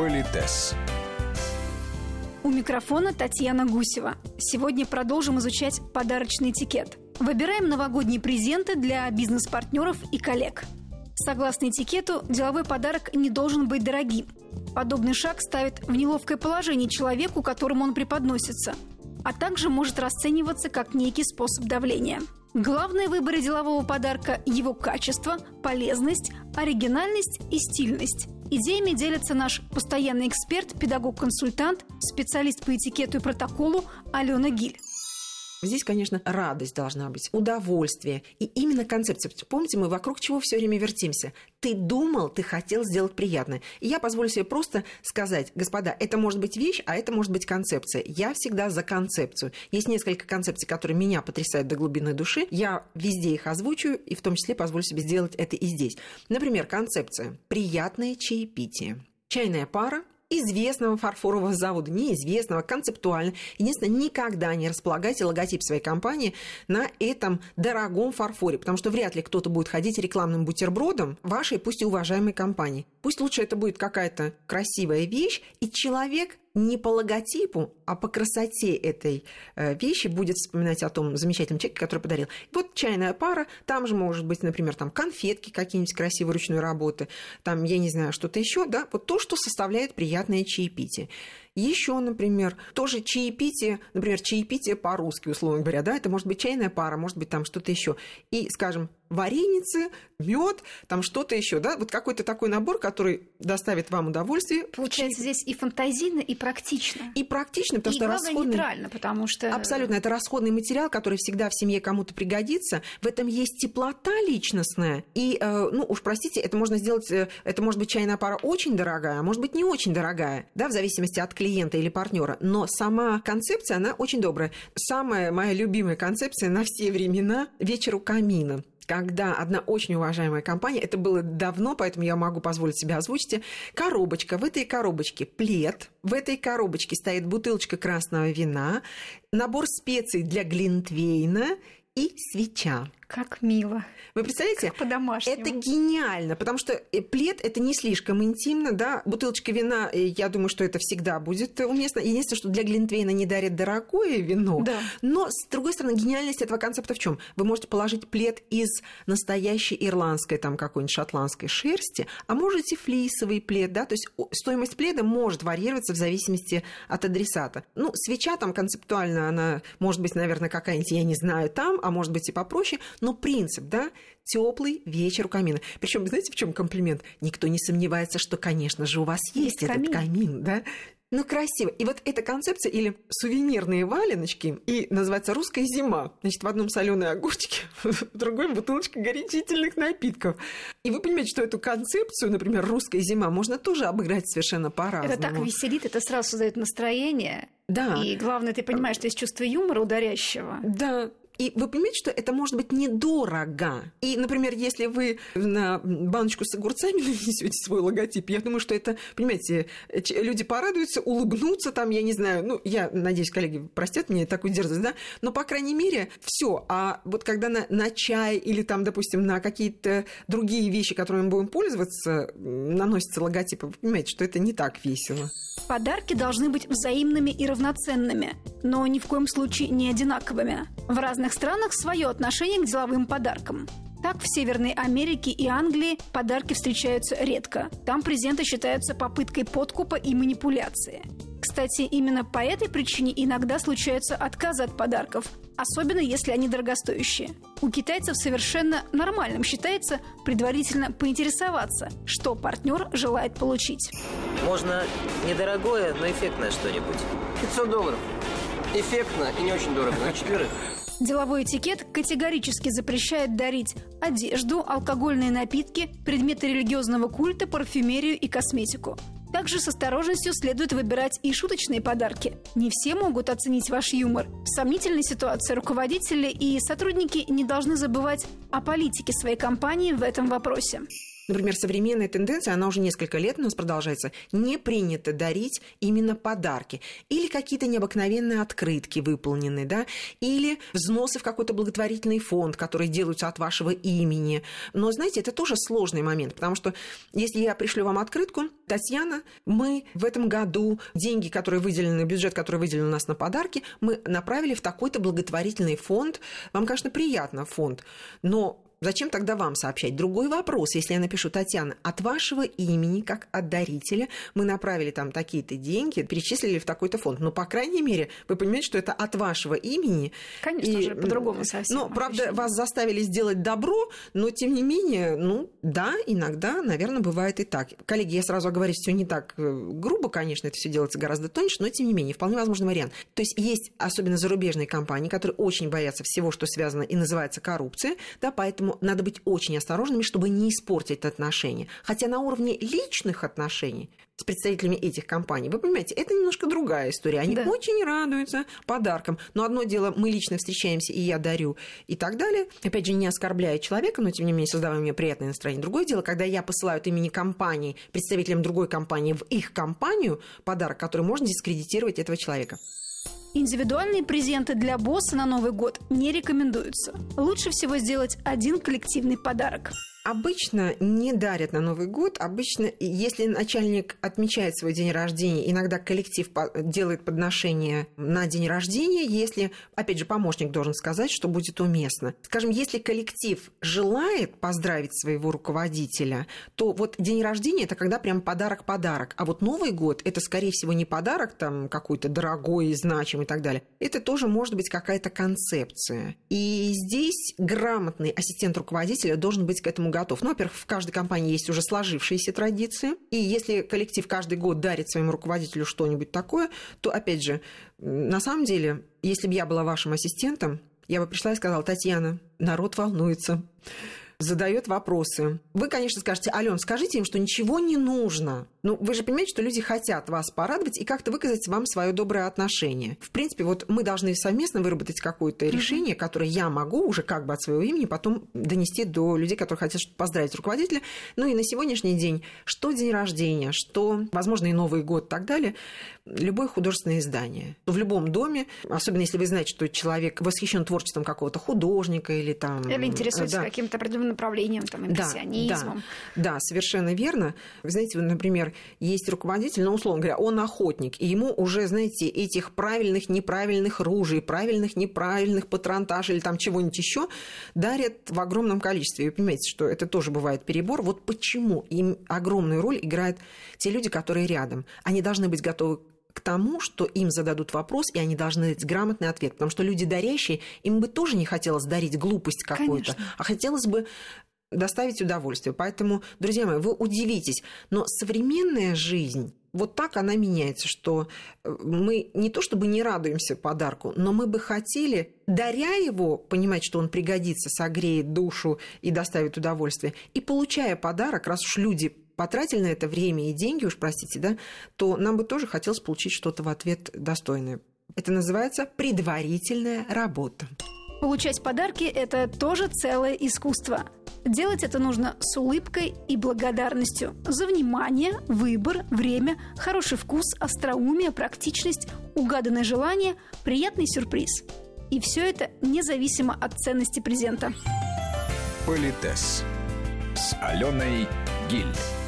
Политес. У микрофона Татьяна Гусева. Сегодня продолжим изучать подарочный этикет. Выбираем новогодние презенты для бизнес-партнеров и коллег. Согласно этикету, деловой подарок не должен быть дорогим. Подобный шаг ставит в неловкое положение человеку, которому он преподносится, а также может расцениваться как некий способ давления. Главное в выборе делового подарка – его качество, полезность, оригинальность и стильность. Идеями делится наш постоянный эксперт, педагог-консультант, специалист по этикету и протоколу Алена Гиль. Здесь, конечно, радость должна быть, удовольствие. И именно концепция. Помните, мы вокруг чего все время вертимся. Ты думал, ты хотел сделать приятное. И я позволю себе просто сказать, господа, это может быть вещь, а это может быть концепция. Я всегда за концепцию. Есть несколько концепций, которые меня потрясают до глубины души. Я везде их озвучиваю, и в том числе позволю себе сделать это и здесь. Например, концепция «приятное чаепитие». Чайная пара известного фарфорового завода, неизвестного, концептуально. Единственное, никогда не располагайте логотип своей компании на этом дорогом фарфоре, потому что вряд ли кто-то будет ходить рекламным бутербродом вашей, пусть и уважаемой компании. Пусть лучше это будет какая-то красивая вещь, и человек не по логотипу, а по красоте этой э, вещи будет вспоминать о том замечательном человеке, который подарил. Вот чайная пара, там же может быть, например, там конфетки какие-нибудь красивые ручной работы, там, я не знаю, что-то еще, да, вот то, что составляет приятное чаепитие. Еще, например, тоже чаепитие, например, чаепитие по-русски, условно говоря, да, это может быть чайная пара, может быть там что-то еще. И, скажем, вареницы, мед, там что-то еще, да, вот какой-то такой набор, который доставит вам удовольствие. Получается, здесь и фантазийно, и практично. И практично, потому и что главное, расходный... нейтрально, потому что... Абсолютно, это расходный материал, который всегда в семье кому-то пригодится. В этом есть теплота личностная. И, э, ну, уж простите, это можно сделать, э, это может быть чайная пара очень дорогая, а может быть не очень дорогая, да, в зависимости от клиента или партнера. Но сама концепция, она очень добрая. Самая моя любимая концепция на все времена – вечер у камина когда одна очень уважаемая компания, это было давно, поэтому я могу позволить себе озвучить, коробочка, в этой коробочке плед, в этой коробочке стоит бутылочка красного вина, набор специй для глинтвейна и свеча. Как мило. Вы представляете? По-домашнему. Это гениально, потому что э, плед это не слишком интимно, да. Бутылочка вина, э, я думаю, что это всегда будет уместно. Единственное, что для Глинтвейна не дарят дорогое вино. Да. Но, с другой стороны, гениальность этого концепта в чем? Вы можете положить плед из настоящей ирландской, там, какой-нибудь шотландской шерсти, а можете флисовый плед, да. То есть стоимость пледа может варьироваться в зависимости от адресата. Ну, свеча там концептуально, она может быть, наверное, какая-нибудь, я не знаю, там, а может быть и попроще, но принцип, да, теплый вечер у камина. Причем, знаете, в чем комплимент? Никто не сомневается, что, конечно же, у вас есть, есть этот камин, камин да? Ну, красиво. И вот эта концепция или сувенирные валеночки, и называется «Русская зима». Значит, в одном соленые огурчики, в другой бутылочка горячительных напитков. И вы понимаете, что эту концепцию, например, «Русская зима», можно тоже обыграть совершенно по-разному. Это так веселит, это сразу создает настроение. Да. И главное, ты понимаешь, что есть чувство юмора ударящего. Да, и вы понимаете, что это может быть недорого. И, например, если вы на баночку с огурцами нанесете свой логотип, я думаю, что это, понимаете, люди порадуются, улыбнутся там, я не знаю, ну, я надеюсь, коллеги простят мне такую дерзость, да, но, по крайней мере, все. А вот когда на, на чай или там, допустим, на какие-то другие вещи, которыми мы будем пользоваться, наносится логотип, вы понимаете, что это не так весело. Подарки должны быть взаимными и равноценными, но ни в коем случае не одинаковыми. В разных странах свое отношение к деловым подаркам. Так, в Северной Америке и Англии подарки встречаются редко. Там презенты считаются попыткой подкупа и манипуляции. Кстати, именно по этой причине иногда случаются отказы от подарков, особенно если они дорогостоящие. У китайцев совершенно нормальным считается предварительно поинтересоваться, что партнер желает получить. Можно недорогое, но эффектное что-нибудь. 500 долларов. Эффектно и не очень дорого, на четверых. Деловой этикет категорически запрещает дарить одежду, алкогольные напитки, предметы религиозного культа, парфюмерию и косметику. Также с осторожностью следует выбирать и шуточные подарки. Не все могут оценить ваш юмор. В сомнительной ситуации руководители и сотрудники не должны забывать о политике своей компании в этом вопросе. Например, современная тенденция, она уже несколько лет у нас продолжается, не принято дарить именно подарки. Или какие-то необыкновенные открытки выполнены, да, или взносы в какой-то благотворительный фонд, которые делаются от вашего имени. Но, знаете, это тоже сложный момент, потому что если я пришлю вам открытку, Татьяна, мы в этом году деньги, которые выделены, бюджет, который выделен у нас на подарки, мы направили в такой-то благотворительный фонд. Вам, конечно, приятно фонд, но Зачем тогда вам сообщать? Другой вопрос, если я напишу, Татьяна, от вашего имени, как от дарителя, мы направили там такие-то деньги, перечислили в такой-то фонд. Но, по крайней мере, вы понимаете, что это от вашего имени. Конечно и, же, по-другому совсем. Ну, правда, вас заставили сделать добро, но, тем не менее, ну, да, иногда, наверное, бывает и так. Коллеги, я сразу оговорюсь, все не так э, грубо, конечно, это все делается гораздо тоньше, но, тем не менее, вполне возможный вариант. То есть есть особенно зарубежные компании, которые очень боятся всего, что связано и называется коррупция, да, поэтому Поэтому надо быть очень осторожными, чтобы не испортить отношения. Хотя на уровне личных отношений с представителями этих компаний. Вы понимаете, это немножко другая история. Они да. очень радуются подаркам. Но одно дело, мы лично встречаемся, и я дарю, и так далее. Опять же, не оскорбляя человека, но тем не менее создавая мне приятное настроение. Другое дело, когда я посылаю от имени компании, представителям другой компании в их компанию подарок, который можно дискредитировать этого человека. Индивидуальные презенты для босса на Новый год не рекомендуются. Лучше всего сделать один коллективный подарок. Обычно не дарят на Новый год. Обычно, если начальник отмечает свой день рождения, иногда коллектив делает подношение на день рождения, если, опять же, помощник должен сказать, что будет уместно. Скажем, если коллектив желает поздравить своего руководителя, то вот день рождения – это когда прям подарок-подарок. А вот Новый год – это, скорее всего, не подарок там какой-то дорогой значимый и так далее. Это тоже может быть какая-то концепция. И здесь грамотный ассистент руководителя должен быть к этому готов. Ну, во-первых, в каждой компании есть уже сложившиеся традиции. И если коллектив каждый год дарит своему руководителю что-нибудь такое, то, опять же, на самом деле, если бы я была вашим ассистентом, я бы пришла и сказала, Татьяна, народ волнуется задает вопросы. Вы, конечно, скажете, Ален, скажите им, что ничего не нужно. Ну, вы же понимаете, что люди хотят вас порадовать и как-то выказать вам свое доброе отношение. В принципе, вот мы должны совместно выработать какое-то решение, которое я могу уже как бы от своего имени потом донести до людей, которые хотят поздравить руководителя. Ну и на сегодняшний день, что день рождения, что, возможно, и Новый год и так далее, любое художественное издание. В любом доме, особенно если вы знаете, что человек восхищен творчеством какого-то художника или там... Или интересуется да. каким-то определенным направлением, там, импрессионизмом. Да, да, да, совершенно верно. Вы знаете, например, есть руководитель, ну, условно говоря, он охотник, и ему уже, знаете, этих правильных, неправильных ружей, правильных, неправильных патронтаж или там чего-нибудь еще дарят в огромном количестве. Вы понимаете, что это тоже бывает перебор. Вот почему им огромную роль играют те люди, которые рядом. Они должны быть готовы к тому, что им зададут вопрос, и они должны дать грамотный ответ. Потому что люди дарящие, им бы тоже не хотелось дарить глупость какую-то, а хотелось бы доставить удовольствие. Поэтому, друзья мои, вы удивитесь, но современная жизнь вот так она меняется, что э, мы не то чтобы не радуемся подарку, но мы бы хотели, даря его, понимать, что он пригодится, согреет душу и доставит удовольствие, и получая подарок, раз уж люди потратили на это время и деньги, уж простите, да, то нам бы тоже хотелось получить что-то в ответ достойное. Это называется предварительная работа. Получать подарки – это тоже целое искусство. Делать это нужно с улыбкой и благодарностью за внимание, выбор, время, хороший вкус, остроумие, практичность, угаданное желание, приятный сюрприз. И все это независимо от ценности презента. Политес с Аленой Гиль.